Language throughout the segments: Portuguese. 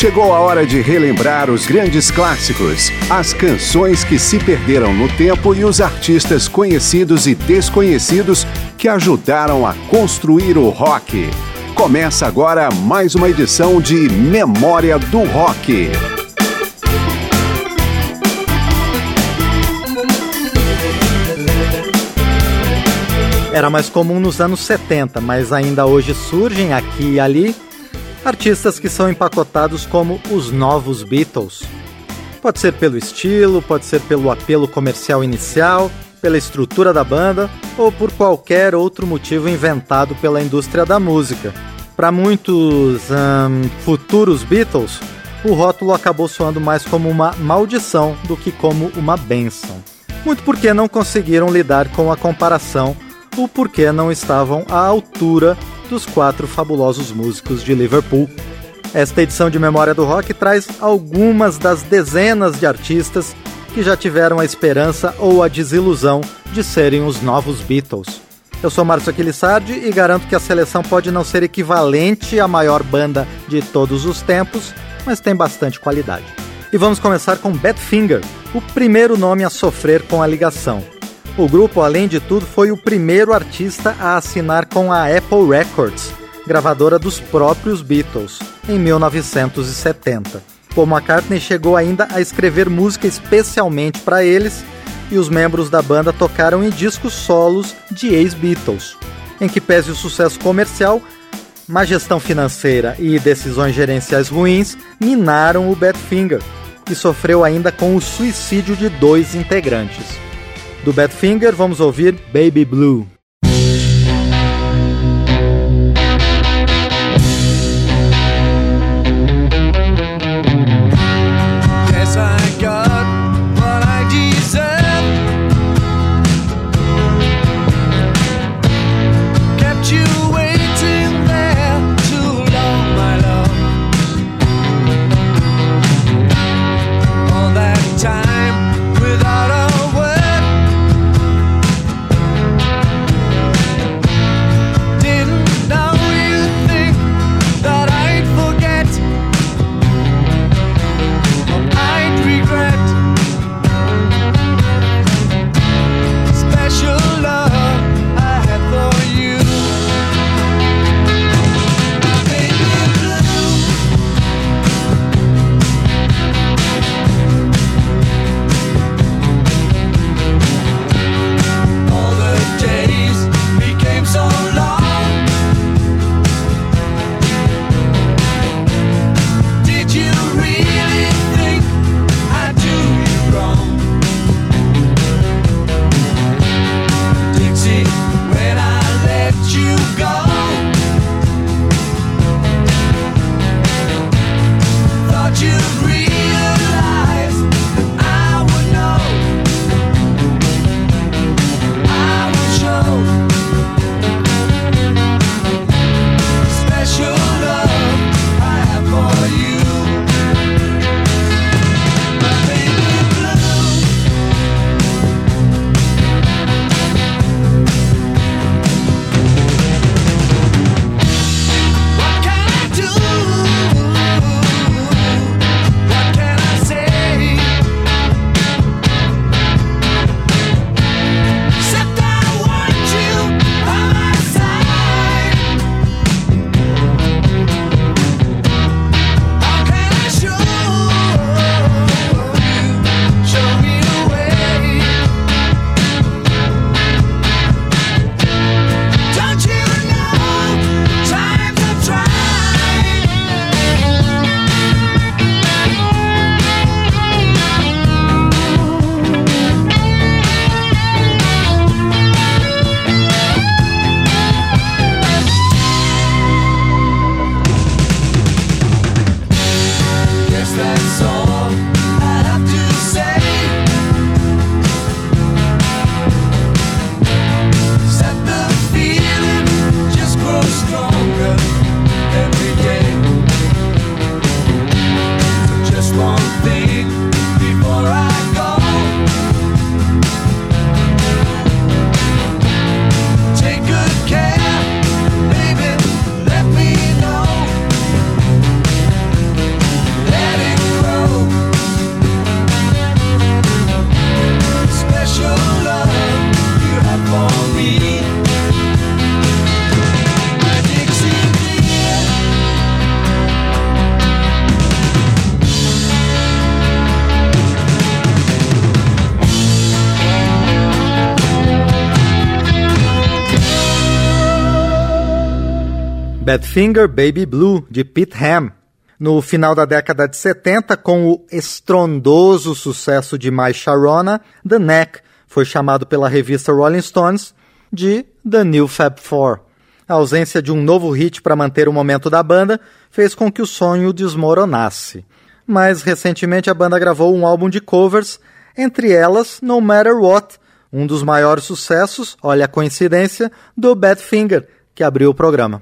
Chegou a hora de relembrar os grandes clássicos, as canções que se perderam no tempo e os artistas conhecidos e desconhecidos que ajudaram a construir o rock. Começa agora mais uma edição de Memória do Rock. Era mais comum nos anos 70, mas ainda hoje surgem aqui e ali artistas que são empacotados como os novos Beatles. Pode ser pelo estilo, pode ser pelo apelo comercial inicial, pela estrutura da banda ou por qualquer outro motivo inventado pela indústria da música. Para muitos hum, futuros Beatles, o rótulo acabou soando mais como uma maldição do que como uma benção. Muito porque não conseguiram lidar com a comparação o porquê não estavam à altura dos quatro fabulosos músicos de Liverpool. Esta edição de Memória do Rock traz algumas das dezenas de artistas que já tiveram a esperança ou a desilusão de serem os novos Beatles. Eu sou Márcio Aquilissardi e garanto que a seleção pode não ser equivalente à maior banda de todos os tempos, mas tem bastante qualidade. E vamos começar com Badfinger, o primeiro nome a sofrer com a ligação. O grupo, além de tudo, foi o primeiro artista a assinar com a Apple Records, gravadora dos próprios Beatles, em 1970. Paul McCartney chegou ainda a escrever música especialmente para eles e os membros da banda tocaram em discos solos de ex-Beatles, em que pese o sucesso comercial, má gestão financeira e decisões gerenciais ruins minaram o Badfinger, que sofreu ainda com o suicídio de dois integrantes. Do Badfinger, vamos ouvir Baby Blue. Badfinger Baby Blue, de Pete Ham. No final da década de 70, com o estrondoso sucesso de My Sharona, The Neck foi chamado pela revista Rolling Stones de The New Fab Four. A ausência de um novo hit para manter o momento da banda fez com que o sonho desmoronasse. Mais recentemente, a banda gravou um álbum de covers, entre elas No Matter What, um dos maiores sucessos, olha a coincidência, do Badfinger, que abriu o programa.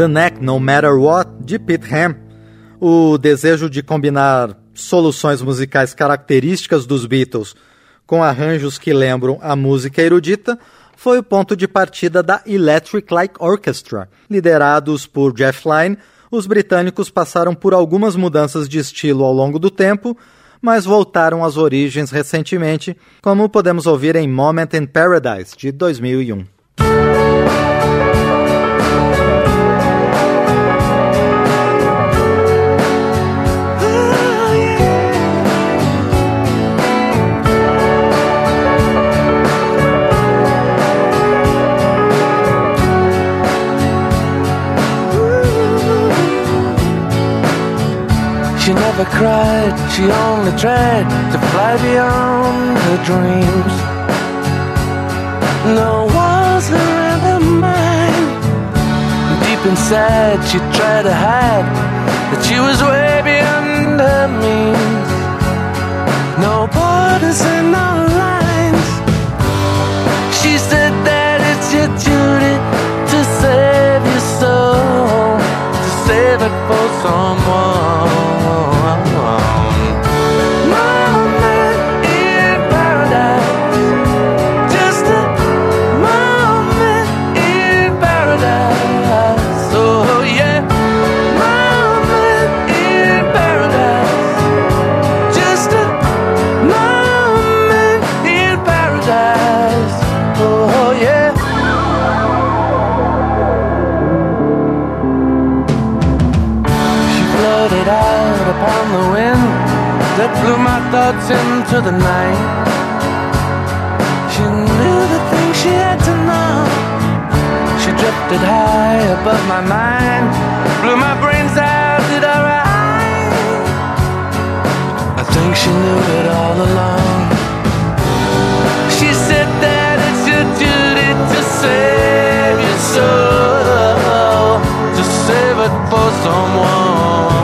The Neck No Matter What, de Pete Ham. O desejo de combinar soluções musicais características dos Beatles com arranjos que lembram a música erudita foi o ponto de partida da Electric Light Orchestra. Liderados por Jeff Lynne, os britânicos passaram por algumas mudanças de estilo ao longo do tempo, mas voltaram às origens recentemente, como podemos ouvir em Moment in Paradise, de 2001. She never cried, she only tried to fly beyond her dreams. No walls around her mind. Deep inside, she tried to hide that she was way beyond her means. No borders and no lines. She said that it's your duty to save your soul, to save it for someone. Into the night. She knew the things she had to know. She drifted high above my mind, blew my brains out, did alright. I think she knew it all along. She said that it's your duty to save your soul, to save it for someone.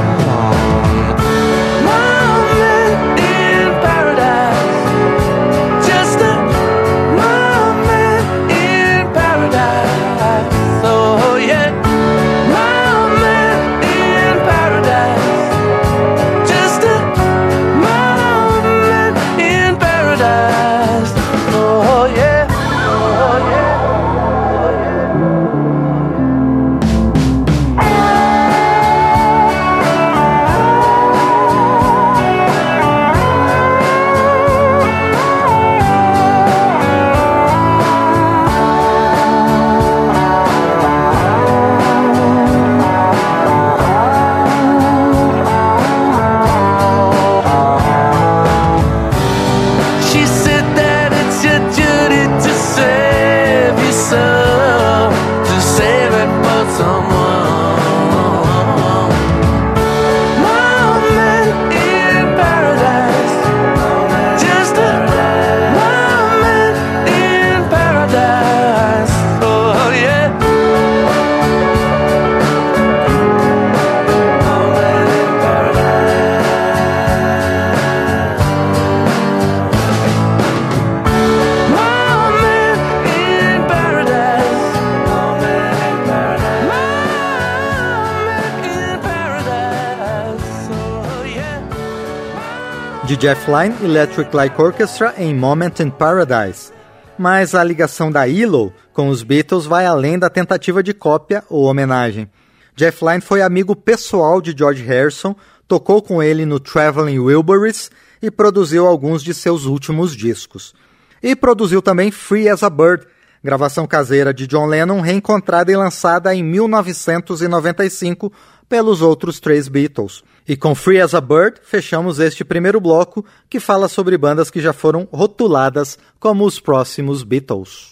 Jeff Lynne Electric Light Orchestra em Moment in Paradise. Mas a ligação da Willow com os Beatles vai além da tentativa de cópia ou homenagem. Jeff Lynne foi amigo pessoal de George Harrison, tocou com ele no Traveling Wilburys e produziu alguns de seus últimos discos. E produziu também Free as a Bird, gravação caseira de John Lennon reencontrada e lançada em 1995 pelos outros três Beatles. E com Free as a Bird, fechamos este primeiro bloco que fala sobre bandas que já foram rotuladas como os próximos Beatles.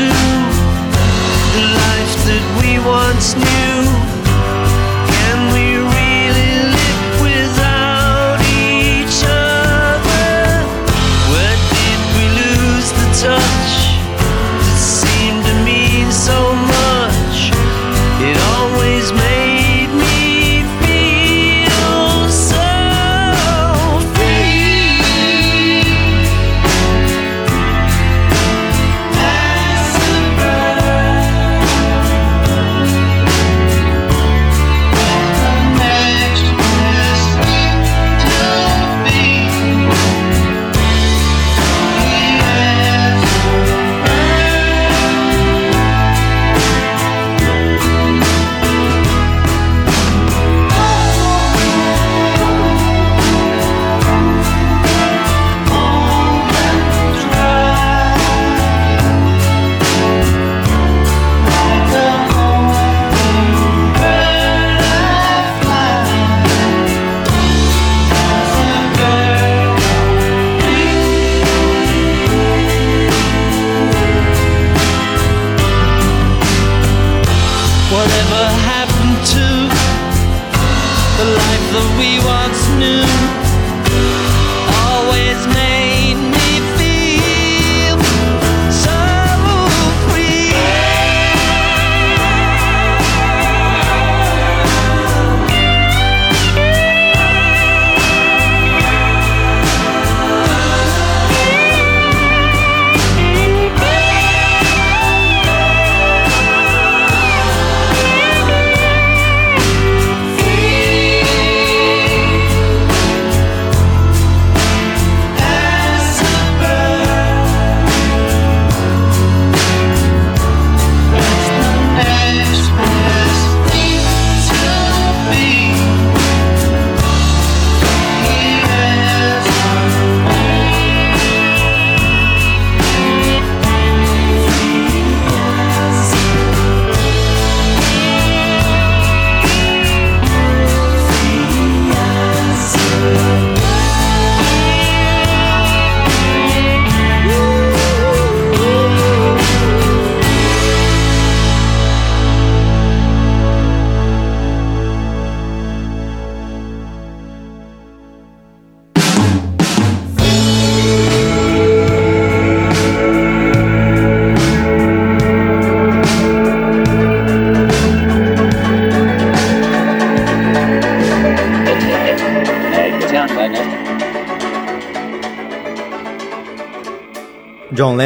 to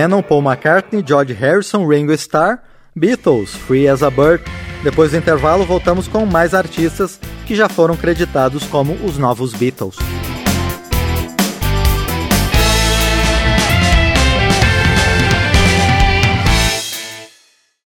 Lennon, Paul McCartney, George Harrison, Ringo Starr, Beatles, Free as a Bird. Depois do intervalo, voltamos com mais artistas que já foram creditados como os novos Beatles.